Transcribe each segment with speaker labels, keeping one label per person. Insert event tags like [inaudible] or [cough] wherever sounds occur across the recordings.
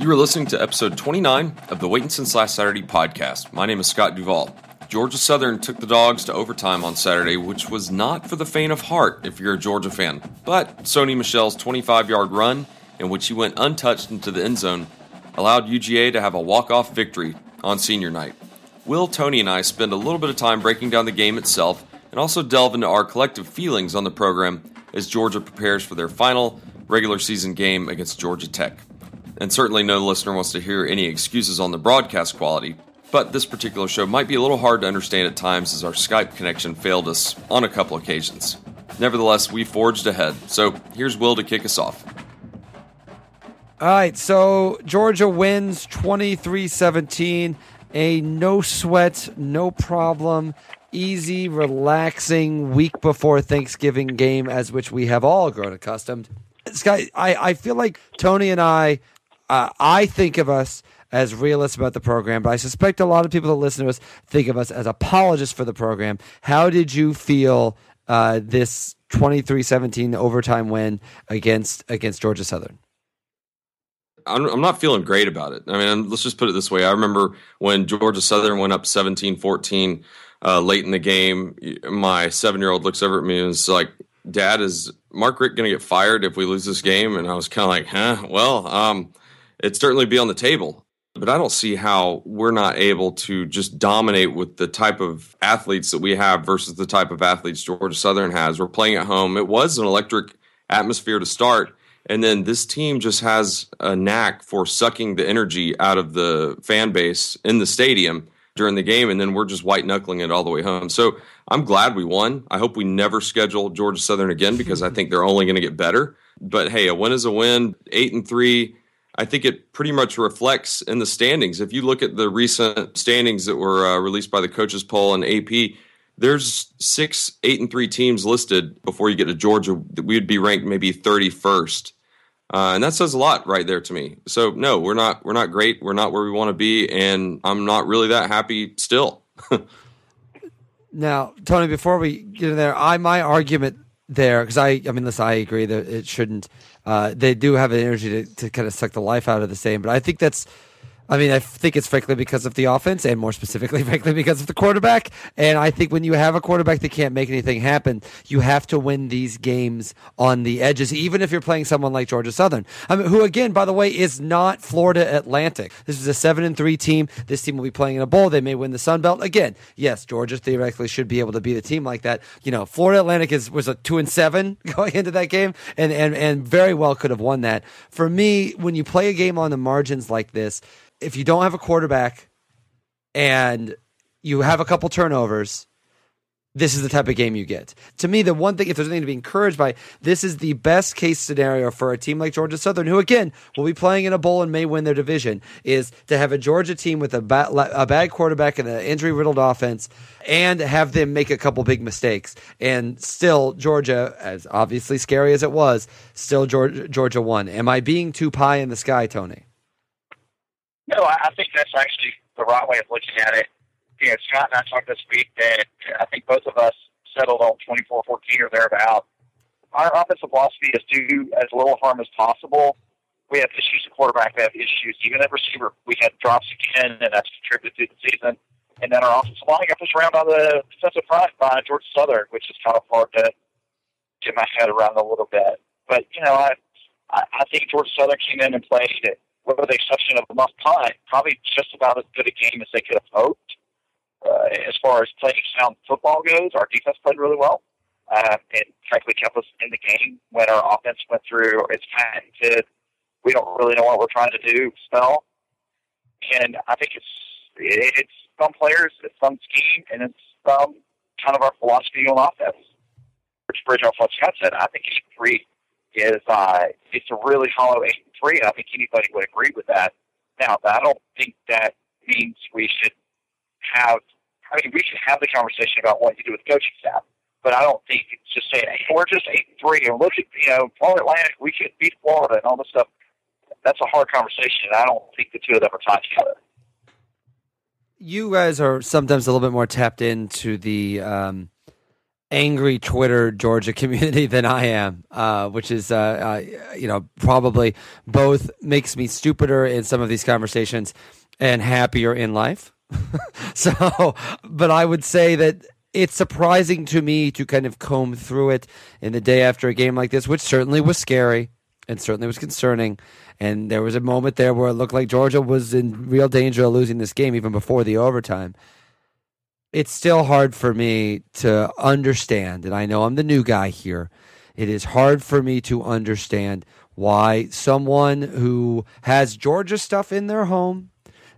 Speaker 1: You are listening to episode 29 of the Waiting Since Last Saturday podcast. My name is Scott Duvall. Georgia Southern took the dogs to overtime on Saturday, which was not for the faint of heart if you're a Georgia fan. But Sony Michel's 25 yard run, in which he went untouched into the end zone, allowed UGA to have a walk off victory on senior night. Will, Tony, and I spend a little bit of time breaking down the game itself and also delve into our collective feelings on the program as Georgia prepares for their final regular season game against Georgia Tech. And certainly no listener wants to hear any excuses on the broadcast quality, but this particular show might be a little hard to understand at times as our Skype connection failed us on a couple occasions. Nevertheless, we forged ahead, so here's Will to kick us off.
Speaker 2: All right, so Georgia wins 23 17. A no sweat, no problem, easy, relaxing week before Thanksgiving game, as which we have all grown accustomed. Sky, I, I feel like Tony and I uh, I think of us as realists about the program, but I suspect a lot of people that listen to us think of us as apologists for the program. How did you feel uh, this 23-17 overtime win against against Georgia Southern?
Speaker 1: I'm, not feeling great about it. I mean, let's just put it this way. I remember when Georgia Southern went up 17-14 uh, late in the game. My seven-year-old looks over at me and is like, "Dad, is Mark Richt going to get fired if we lose this game?" And I was kind of like, "Huh? Well, um, it'd certainly be on the table. But I don't see how we're not able to just dominate with the type of athletes that we have versus the type of athletes Georgia Southern has. We're playing at home. It was an electric atmosphere to start. And then this team just has a knack for sucking the energy out of the fan base in the stadium during the game. And then we're just white knuckling it all the way home. So I'm glad we won. I hope we never schedule Georgia Southern again because I think they're only going to get better. But hey, a win is a win. Eight and three I think it pretty much reflects in the standings. If you look at the recent standings that were uh, released by the coaches poll and AP, there's six, eight, and three teams listed before you get to Georgia. We would be ranked maybe 31st, uh, and that says a lot right there to me. So no, we're not we're not great. We're not where we want to be, and I'm not really that happy still. [laughs]
Speaker 2: now, Tony, before we get in there, I my argument there because I I mean, listen, I agree that it shouldn't uh, they do have an energy to, to kind of suck the life out of the same. But I think that's I mean, I think it's frankly because of the offense, and more specifically, [laughs] frankly, because of the quarterback. And I think when you have a quarterback that can't make anything happen, you have to win these games on the edges, even if you're playing someone like Georgia Southern, I mean, who again, by the way, is not Florida Atlantic. This is a seven and three team. This team will be playing in a bowl. They may win the Sun Belt again. Yes, Georgia theoretically should be able to beat a team like that. You know, Florida Atlantic is was a two and seven [laughs] going into that game, and and and very well could have won that. For me, when you play a game on the margins like this if you don't have a quarterback and you have a couple turnovers, this is the type of game you get. To me, the one thing, if there's anything to be encouraged by, this is the best case scenario for a team like Georgia Southern, who again will be playing in a bowl and may win their division, is to have a Georgia team with a, bad, a bad quarterback and an injury riddled offense, and have them make a couple big mistakes. And still, Georgia, as obviously scary as it was, still Georgia, Georgia won. Am I being too pie in the sky, Tony?
Speaker 3: No, I, I think that's actually the right way of looking at it. You know, Scott and I talked this week that I think both of us settled on 24-14 or thereabout. Our offensive philosophy is do as little harm as possible. We have issues at quarterback. We have issues even at receiver. We had drops again, and that's contributed to the season. And then our offensive line got pushed around by the defensive front by George Southern, which is kind of hard to get my head around a little bit. But you know, I I think George Southern came in and played with the exception of a muff punt, probably just about as good a game as they could have hoped. Uh, as far as playing sound football goes, our defense played really well. Uh, and frankly kept us in the game when our offense went through its patented, we don't really know what we're trying to do spell. And I think it's it's some players, it's some scheme, and it's um, kind of our philosophy on offense. Rich Bridge off what Scott said, I think eight three is uh, it's a really hollow eight and three. I think anybody would agree with that. Now, I don't think that means we should have. I mean, we should have the conversation about what you do with coaching staff, but I don't think it's just saying hey, we're just eight and three and look at you know Florida Atlantic, we should beat Florida and all this stuff. That's a hard conversation. And I don't think the two of them are tied together.
Speaker 2: You guys are sometimes a little bit more tapped into the um, angry Twitter Georgia [laughs] community than I am, uh, which is, uh, uh, you know, probably both makes me stupider in some of these conversations and happier in life. [laughs] so, but I would say that it's surprising to me to kind of comb through it in the day after a game like this, which certainly was scary and certainly was concerning. And there was a moment there where it looked like Georgia was in real danger of losing this game even before the overtime. It's still hard for me to understand, and I know I'm the new guy here. It is hard for me to understand why someone who has Georgia stuff in their home,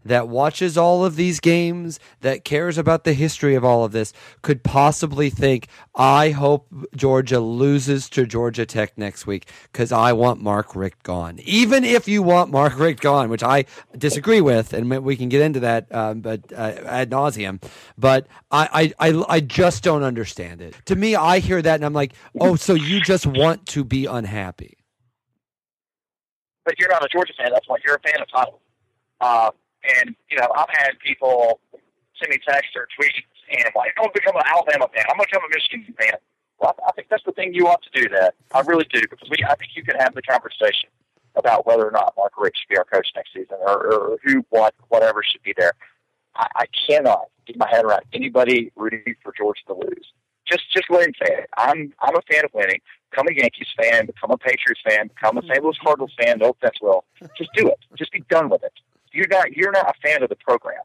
Speaker 2: that watches all of these games, that cares about the history of all of this, could possibly think, I hope Georgia loses to Georgia Tech next week because I want Mark Richt gone. Even if you want Mark Richt gone, which I disagree with, and we can get into that um, but uh, ad nauseum. But I, I, I, I just don't understand it. To me, I hear that and I'm like, oh, so you just want to be unhappy.
Speaker 3: But you're not a Georgia fan. That's why you're a fan of title. Uh, and, you know, I've had people send me texts or tweets and like, oh, I'm going to become an Alabama fan. I'm going to become a Michigan fan. Well, I think that's the thing you ought to do that. I really do because we, I think you can have the conversation about whether or not Mark Richt should be our coach next season or, or who, what, whatever should be there. I, I cannot get my head around anybody rooting for Georgia to lose. Just, just let him say it. I'm, I'm a fan of winning. Become a Yankees fan. Become a Patriots fan. Become a St. Louis mm-hmm. Cardinals fan. No offense, Will. Just do it. Just be done with it you're not you're not a fan of the program.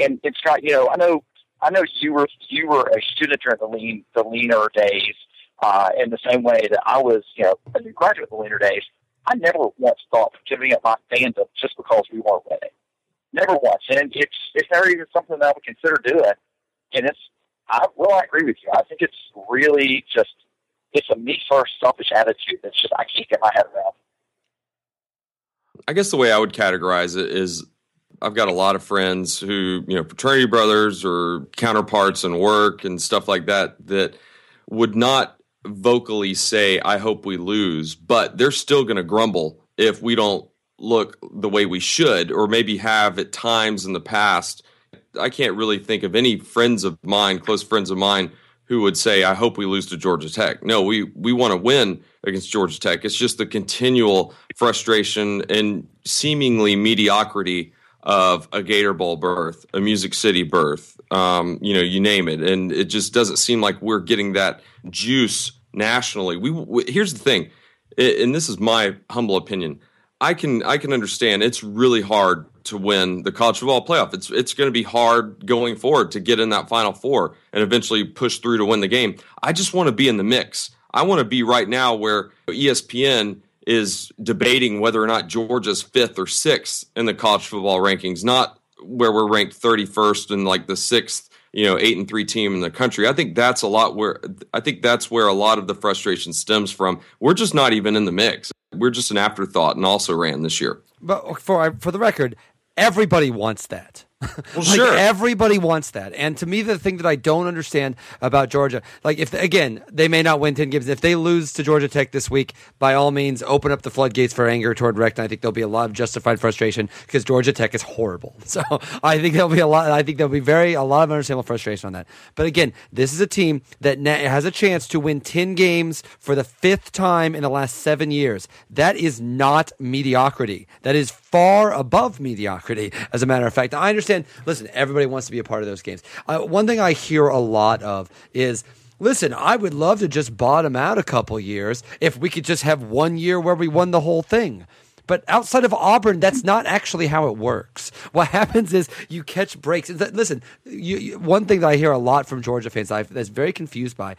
Speaker 3: And it's got you know I know I know you were you were a student during the lean the leaner days, uh, in the same way that I was you know a new graduate the leaner days. I never once thought of giving up my fandom just because we weren't winning. Never once, and it's it's not even something that I would consider doing. And it's I well I agree with you. I think it's really just it's a me first selfish attitude that's just I can't get my head around.
Speaker 1: I guess the way I would categorize it is I've got a lot of friends who, you know, fraternity brothers or counterparts in work and stuff like that that would not vocally say, I hope we lose, but they're still going to grumble if we don't look the way we should, or maybe have at times in the past. I can't really think of any friends of mine, close friends of mine, who would say, I hope we lose to Georgia Tech. No, we, we want to win against Georgia Tech. It's just the continual frustration and seemingly mediocrity of a Gator Bowl berth, a Music City berth, um, you know, you name it. And it just doesn't seem like we're getting that juice nationally. We, we here's the thing, and this is my humble opinion. I can I can understand it's really hard to win the college football playoff. It's it's going to be hard going forward to get in that final four and eventually push through to win the game. I just want to be in the mix. I want to be right now where ESPN is debating whether or not Georgia's fifth or sixth in the college football rankings, not where we're ranked 31st and like the sixth, you know, eight and three team in the country. I think that's a lot where I think that's where a lot of the frustration stems from. We're just not even in the mix. We're just an afterthought and also ran this year.
Speaker 2: But for for the record, everybody wants that.
Speaker 1: Well,
Speaker 2: like
Speaker 1: sure.
Speaker 2: everybody wants that. And to me, the thing that I don't understand about Georgia, like if again they may not win ten games, if they lose to Georgia Tech this week, by all means, open up the floodgates for anger toward Richt. I think there'll be a lot of justified frustration because Georgia Tech is horrible. [laughs] So I think there'll be a lot. I think there'll be very a lot of understandable frustration on that. But again, this is a team that has a chance to win ten games for the fifth time in the last seven years. That is not mediocrity. That is far above mediocrity. As a matter of fact, I understand understand. Listen, everybody wants to be a part of those games. Uh, one thing I hear a lot of is. Listen, I would love to just bottom out a couple years if we could just have one year where we won the whole thing. But outside of Auburn, that's not actually how it works. What [laughs] happens is you catch breaks. Listen, you, you, one thing that I hear a lot from Georgia fans I, that's very confused by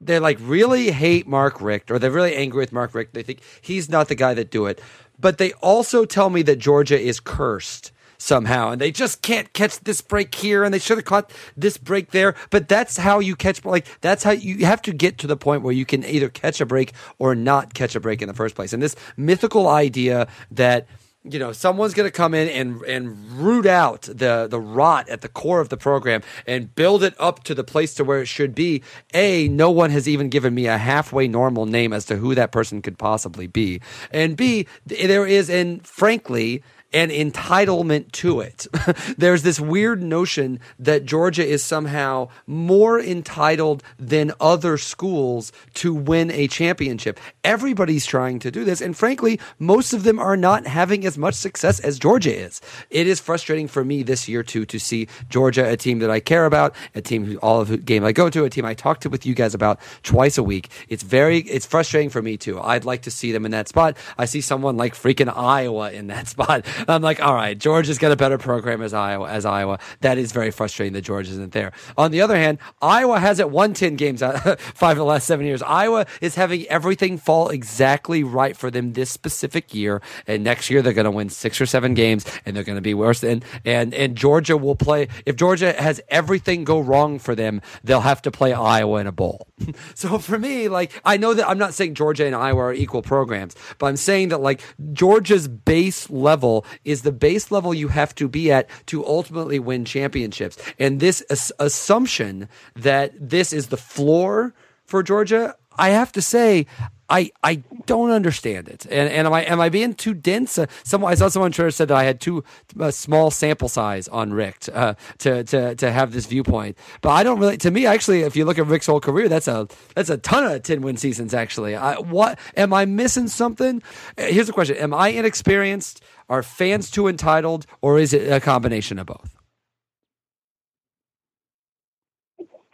Speaker 2: they like really hate Mark Richt or they're really angry with Mark Richt. They think he's not the guy that do it. But they also tell me that Georgia is cursed somehow, and they just can't catch this break here, and they should have caught this break there. But that's how you catch like that's how you have to get to the point where you can either catch a break or not catch a break in the first place. And this mythical idea that you know someone's going to come in and and root out the the rot at the core of the program and build it up to the place to where it should be a no one has even given me a halfway normal name as to who that person could possibly be and b there is and frankly and entitlement to it. [laughs] There's this weird notion that Georgia is somehow more entitled than other schools to win a championship. Everybody's trying to do this, and frankly, most of them are not having as much success as Georgia is. It is frustrating for me this year too to see Georgia, a team that I care about, a team who all of the game I go to, a team I talk to with you guys about twice a week. It's very it's frustrating for me too. I'd like to see them in that spot. I see someone like freaking Iowa in that [laughs] spot. I'm like, all right, Georgia's got a better program as Iowa as Iowa. That is very frustrating that Georgia isn't there. On the other hand, Iowa hasn't won ten games out uh, [laughs] five of the last seven years. Iowa is having everything fall exactly right for them this specific year, and next year they're going to win six or seven games, and they're going to be worse. And and and Georgia will play if Georgia has everything go wrong for them, they'll have to play Iowa in a bowl. [laughs] so for me, like I know that I'm not saying Georgia and Iowa are equal programs, but I'm saying that like Georgia's base level is the base level you have to be at to ultimately win championships. And this as- assumption that this is the floor for Georgia, I have to say, I I don't understand it. And and am I am I being too dense? Uh, someone I saw someone on Twitter said that I had too uh, small sample size on Richt uh, to to to have this viewpoint. But I don't really. To me, actually, if you look at Richt's whole career, that's a that's a ton of ten win seasons. Actually, I, what am I missing something? Uh, here's the question: Am I inexperienced? Are fans too entitled, or is it a combination of both?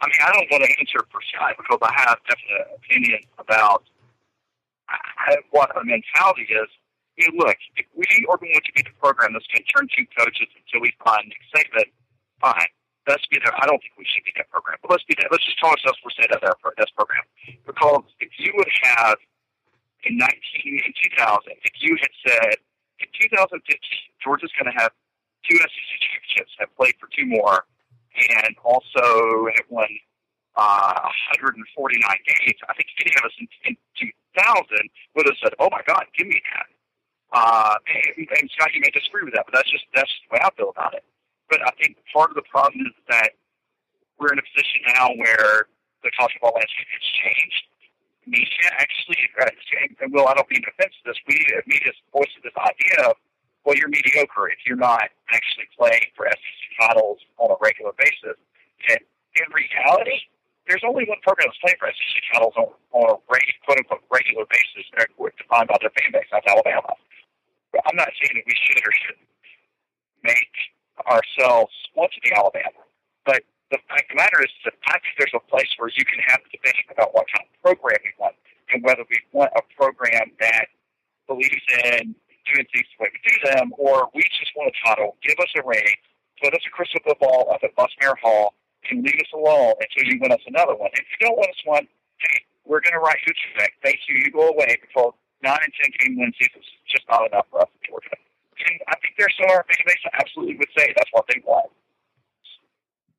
Speaker 3: I mean, I don't want to answer for Sky because I have definite opinion about what our mentality is. Know, look, if we are going to be the program that's going to turn two coaches until we find Nick Saban, fine. Let's be there. I don't think we should be that program, but let's be that. Let's just tell ourselves we're saying that that's program. Because if you would have in 19 in 2000, if you had said in 2015 Georgia's going to have two SEC championships, have played for two more, and also have won uh, 149 games, I think any of us in, in thousand would have said, "Oh my God, give me that." Uh, and, and Scott, you may disagree with that, but that's just that's the way I feel about it. But I think part of the problem is that we're in a position now where the college football landscape has changed. Media actually, uh, and Will, I don't mean to offense this. We media voiced this idea of, well, you're mediocre if you're not actually playing for SEC titles on a regular basis. And in reality, there's only one program that's playing for SEC titles on, on a regular, quote unquote regular basis, uh, defined by their fan base. That's Alabama. But I'm not saying that we should or shouldn't make ourselves want to be Alabama. But the fact of the matter is that I think there's a place where you can have a debate about what kind of program we want and whether we want a program that believes in doing things the way we do them, or we just want a title, give us a ring, put us a crystal ball up at Butts-Mehre Hall, and leave us alone until you win us another one. If you don't win us one, hey, we're going to write you a check. Thank you. You go away before nine and ten game win seasons just not enough for us in Georgia. And I think there's some of our fan base absolutely would say that's what they want.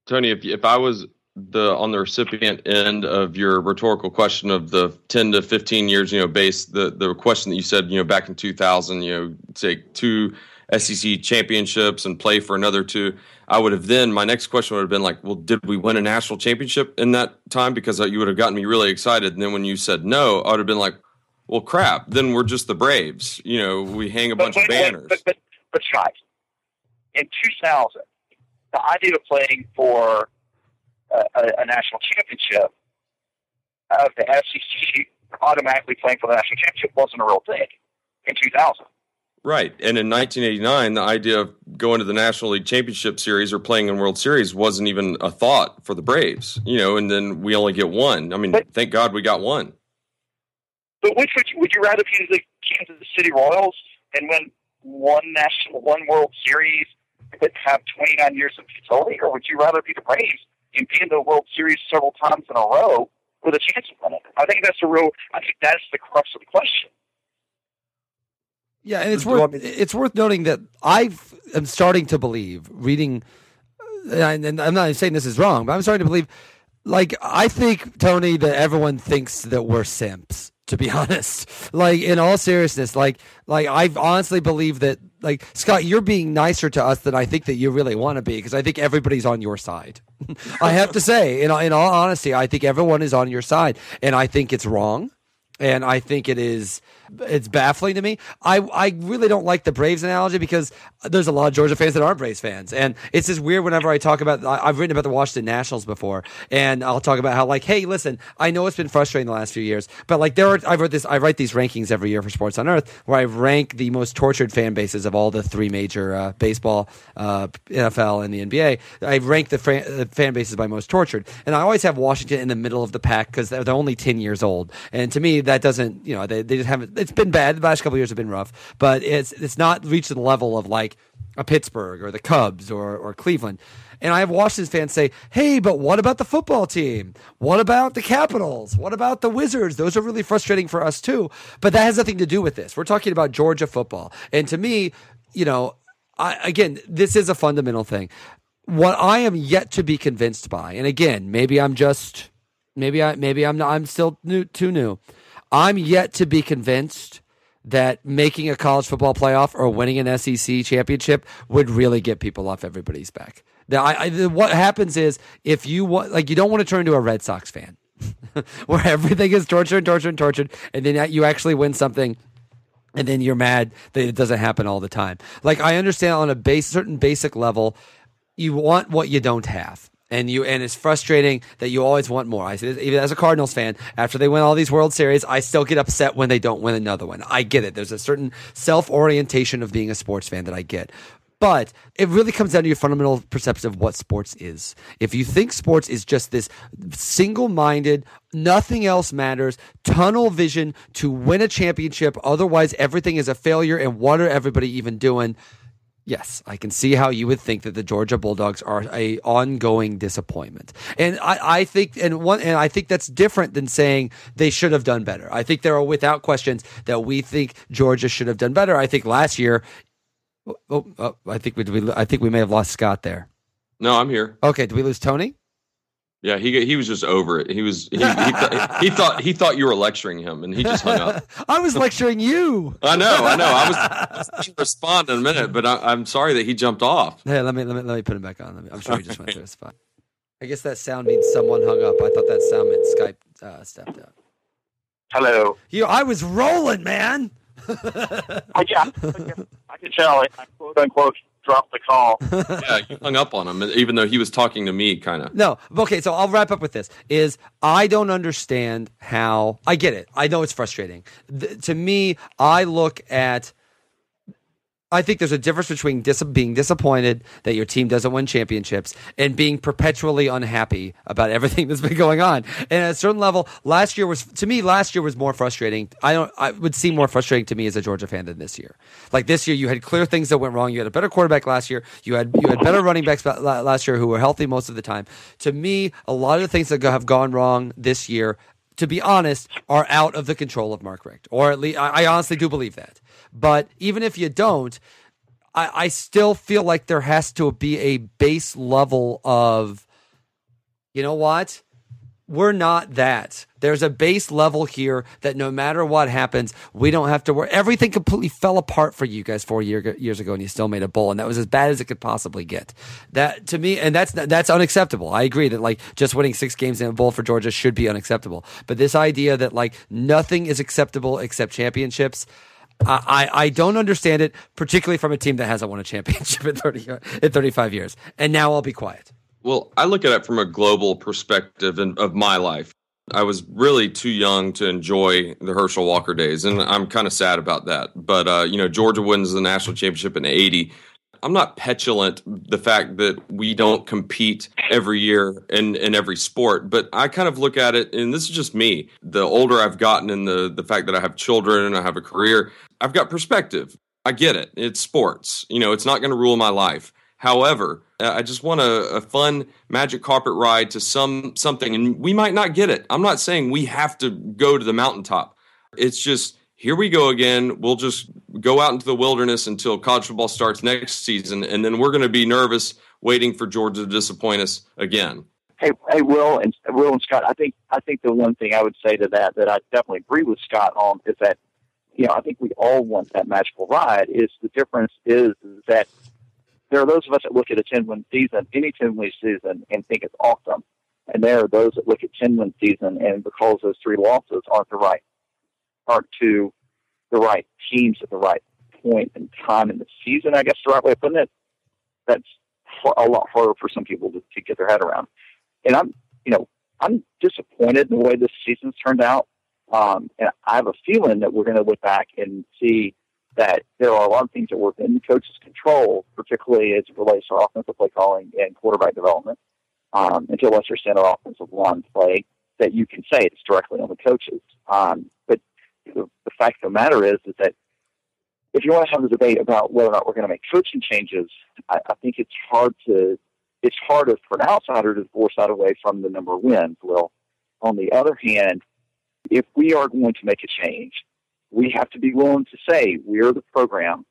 Speaker 1: Tony, if if I was the on the recipient end of your rhetorical question of the 10 to 15 years, you know, base the the question that you said, you know, back in 2000, you know, take two SEC championships and play for another two. I would have then my next question would have been like, well, did we win a national championship in that time? Because uh, you would have gotten me really excited. And then when you said no, I would have been like, well, crap. Then we're just the Braves. You know, we hang a bunch
Speaker 3: but,
Speaker 1: of banners.
Speaker 3: But but but, but in 2000, the idea of playing for a, a, a national championship of the SEC automatically playing for the national championship wasn't a real thing in 2000.
Speaker 1: Right. And in 1989, the idea of going to the National League Championship Series or playing in World Series wasn't even a thought for the Braves, you know, and then we only get one. I mean, but, thank God we got one.
Speaker 3: But which would you, would you rather be the Kansas City Royals and win one national, one World Series, but have 29 years of futility, or would you rather be the Braves and be in the World Series several times in a row with a chance of winning? I think that's a real. I think that's the crux of the question.
Speaker 2: Yeah, and it's worth it's worth noting that I am starting to believe reading, and I'm not saying this is wrong, but I'm starting to believe. Like I think Tony that everyone thinks that we're simps. To be [laughs] honest, like in all seriousness, like like I honestly believe that like Scott, you're being nicer to us than I think that you really want to be because I think everybody's on your side. [laughs] I have to say, in in all honesty, I think everyone is on your side, and I think it's wrong, and I think it is it's baffling to me. I I really don't like the Braves analogy because there's a lot of Georgia fans that aren't Braves fans, and it's just weird whenever I talk about. I've written about the Washington Nationals before, and I'll talk about how like, hey, listen, I know it's been frustrating the last few years, but like there are I wrote this I write these rankings every year for Sports on Earth where I rank the most tortured fan bases of all the three major uh, baseball, uh, NFL, and the NBA. I rank the fan, bases by most tortured, and I always have Washington in the middle of the pack because they're, they're only ten years old, and to me that doesn't you know they they just haven't. It's been bad. The last couple years have been rough, but it's it's not reached the level of like a Pittsburgh or the Cubs or or Cleveland. And I have Washington fans say, hey, but what about the football team? What about the Capitals? What about the Wizards? Those are really frustrating for us too. But that has nothing to do with this. We're talking about Georgia football. And to me, you know, I, again, this is a fundamental thing. What I am yet to be convinced by, and again, maybe I'm just, maybe I, maybe I'm not, I'm still new, too new. I'm yet to be convinced that making a college football playoff or winning an SEC championship would really get people off everybody's back. Now, I, I, what happens is if you want, like, you don't want to turn into a Red Sox fan [laughs] where everything is torture and torture and tortured, and then you actually win something. And then you're mad that it doesn't happen all the time. Like I understand on a base, certain basic level, you want what you don't have and you and it's frustrating that you always want more. I even as a Cardinals fan, after they win all these World Series, I still get upset when they don't win another one. I get it. There's a certain self orientation of being a sports fan that I get. But it really comes down to your fundamental perception of what sports is. If you think sports is just this single minded, nothing else matters, tunnel vision to win a championship, otherwise everything is a failure, and what are everybody even doing? Yes, I can see how you would think that the Georgia Bulldogs are a ongoing disappointment, and I, I, think and one and I think that's different than saying they should have done better. I think there are without questions that we think Georgia should have done better. I think last year, oh, oh, oh I think we, I think we may have lost Scott there.
Speaker 1: No, I'm here.
Speaker 2: Okay, did we lose Tony?
Speaker 1: Yeah, he he was just over it. He was he, he, th- he, thought he thought you were lecturing him, and he just hung up. [laughs]
Speaker 2: I was lecturing you.
Speaker 1: I know, I know. I was, I was respond in a minute, but I, am sorry that he jumped off.
Speaker 2: Hey, let me let me let me put him back on. Me, I'm sure he just went to his spot. I guess that sound means someone hung up. I thought that sound meant Skype uh, stepped out.
Speaker 3: Hello.
Speaker 2: You, I was rolling, man. [laughs]
Speaker 3: I, yeah, I can tell. I quote unquote dropped the call. [laughs]
Speaker 1: yeah, you hung up on him, even though he was talking to me, kind of.
Speaker 2: No, okay. So I'll wrap up with this: is I don't understand how. I get it. I know it's frustrating. The, to me, I look at I think there's a difference between dis- being disappointed that your team doesn't win championships and being perpetually unhappy about everything [laughs] that's been going on. And at a certain level, last year was to me last year was more frustrating. I don't I would seem more frustrating to me as a Georgia fan than this year. Like this year you had clear things that went wrong. You had a better quarterback last year. You had you had better running backs last year who were healthy most of the time. To me, a lot of the things that have gone wrong this year to be honest, are out of the control of Mark Richt. Or at least I, I honestly do believe that. But even if you don't, I, I still feel like there has to be a base level of, you know what? We're not that. There's a base level here that no matter what happens, we don't have to worry. Everything completely fell apart for you guys four year, years ago, and you still made a bowl, and that was as bad as it could possibly get. That to me, and that's that's unacceptable. I agree that like just winning six games in a bowl for Georgia should be unacceptable. But this idea that like nothing is acceptable except championships. I, I don't understand it, particularly from a team that hasn't won a championship [laughs] in 30, in 35 years. And now I'll be quiet.
Speaker 1: Well, I look at it from a global perspective in, of my life. I was really too young to enjoy the Herschel Walker days, and I'm kind of sad about that. But uh, you know, Georgia wins the national championship in '80. I'm not petulant the fact that we don't compete every year in, in every sport, but I kind of look at it, and this is just me. The older I've gotten, and the the fact that I have children and I have a career, I've got perspective. I get it. It's sports. You know, it's not going to rule my life. However, I just want a, a, fun magic carpet ride to some something, and we might not get it. I'm not saying we have to go to the mountaintop. It's just here we go again. We'll just go out into the wilderness until college football starts next season, and then we're going to be nervous waiting for Georgia to disappoint us again.
Speaker 3: Hey, hey, Will and Will and Scott. I think I think the one thing I would say to that that I definitely agree with Scott on is that you know I think we all want that magical ride. Is the difference is that there are those of us that look at a 10 win season, any 10 win season, and think it's awesome. And there are those that look at 10 win season and because those three losses aren't the right, aren't to the right teams at the right point in time in the season. I guess the right way of putting it. That's a lot harder for some people to, to get their head around. And I'm, you know, I'm disappointed in the way this season's turned out. Um, and I have a feeling that we're going to look back and see that there are a lot of things that were in the coach's control, particularly as it relates to offensive play calling and quarterback development, um, and to a lesser extent offensive line play, that you can say it's directly on the coaches. Um, but the, the fact of the matter is, is that if you want to have a debate about whether or not we're going to make coaching changes, I, I think it's hard to it's harder for an outsider to force that away from the number of wins. Well, on the other hand, if we are going to make a change, we have to be willing to say we're the program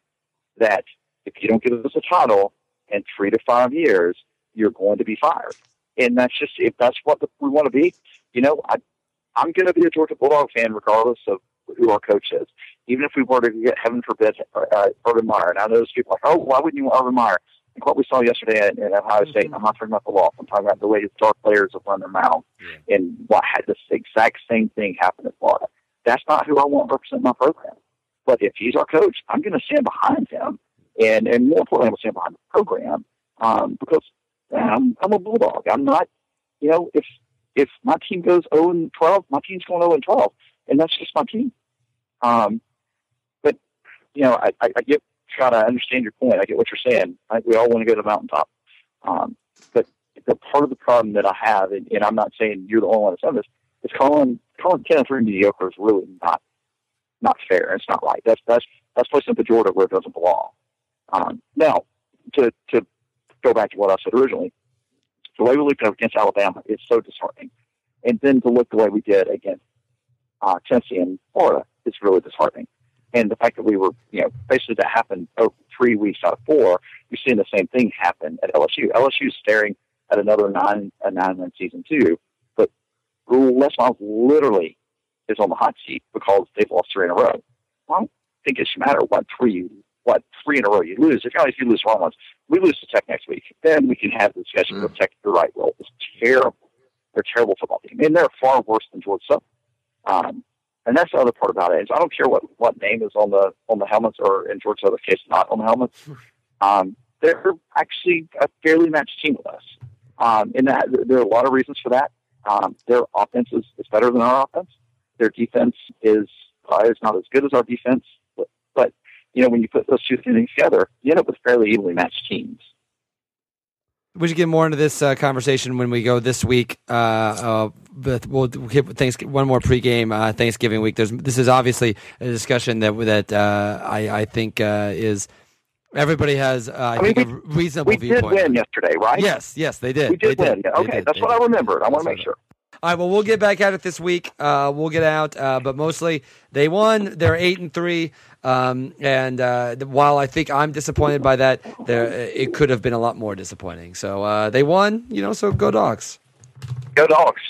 Speaker 3: that if you don't give us a title in three to five years, you're going to be fired. And that's just if that's what the, we want to be. You know, I, I'm going to be a Georgia Bulldog fan regardless of who our coach is. Even if we were to get, heaven forbid, uh, Urban Meyer. And I know there's people like, oh, why wouldn't you want Urban Meyer? Like what we saw yesterday at, at Ohio State, mm-hmm. I'm not talking about the loss. I'm talking about the way the star players have run their mouth yeah. and what had this exact same thing happen at Florida. That's not who I want representing my program. But if he's our coach, I'm going to stand behind him. And, and more importantly, I'm going to stand behind the program um, because I'm, I'm a Bulldog. I'm not, you know, if if my team goes 0 and 12, my team's going 0 and 12, and that's just my team. Um, but you know, I, I, I get Scott. I understand your point. I get what you're saying. I, we all want to go to the mountaintop. Um, but the part of the problem that I have, and, and I'm not saying you're the only one that's done this, is calling calling ten and three mediocre is really not not fair. It's not right. That's that's that's placing the Georgia where it doesn't belong. Um, now, to to go back to what I said originally, the way we looked against Alabama is so disheartening. And then to look the way we did against uh, Tennessee and Florida is really disheartening. And the fact that we were, you know, basically that happened oh, three weeks out of four, you're seeing the same thing happen at LSU. LSU is staring at another nine a nine win season too, but Les Miles literally is on the hot seat because they've lost three in a row. I don't think it should matter what three what three in a row you lose. If, if you lose one once, we lose to Tech next week, then we can have the discussion mm. Tech the right role. It's terrible. They're terrible football team, and they're far worse than Georgia Southern. Um, and that's the other part about it is I don't care what, what name is on the on the helmets or in Georgia Southern's case not on the helmets. [laughs] Um, they're actually a fairly matched team with us. Um, and that there are a lot of reasons for that. Um, their offense is, is better than our offense. Their defense is uh, is not as good as our defense But you know, when you put those two things together, you end up with fairly evenly matched teams.
Speaker 2: We should get more into this uh, conversation when we go this week. Uh, uh, but we'll hit thanks, one more pregame uh, Thanksgiving week. There's, this is obviously a discussion that that uh, I, I think uh, is everybody has I, I mean, think we, a reasonable
Speaker 3: we
Speaker 2: viewpoint.
Speaker 3: We did win yesterday, right?
Speaker 2: Yes, yes, they did.
Speaker 3: We did
Speaker 2: they
Speaker 3: win.
Speaker 2: Did.
Speaker 3: Okay,
Speaker 2: did.
Speaker 3: that's
Speaker 2: they
Speaker 3: what
Speaker 2: did.
Speaker 3: I remembered. I want to make sure.
Speaker 2: All right, well, we'll get back at it this week. Uh, we'll get out, uh, but mostly they won. They're eight and three, um, and uh, while I think I'm disappointed by that, there it could have been a lot more disappointing. So uh, they won, you know. So go dogs.
Speaker 3: Go dogs.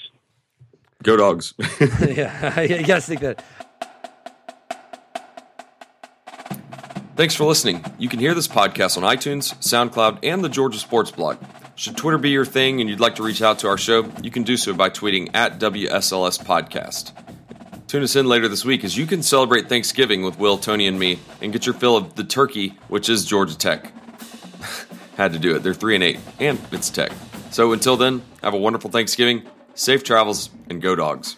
Speaker 1: Go dogs. [laughs] [laughs]
Speaker 2: yeah, [laughs] you got to think that.
Speaker 1: Thanks for listening. You can hear this podcast on iTunes, SoundCloud, and the Georgia Sports Blog. Should Twitter be your thing and you'd like to reach out to our show, you can do so by tweeting at WSLS Podcast. Tune us in later this week as you can celebrate Thanksgiving with Will, Tony, and me and get your fill of the turkey, which is Georgia Tech. [laughs] Had to do it. They're 3 and 8, and it's Tech. So until then, have a wonderful Thanksgiving, safe travels, and go dogs.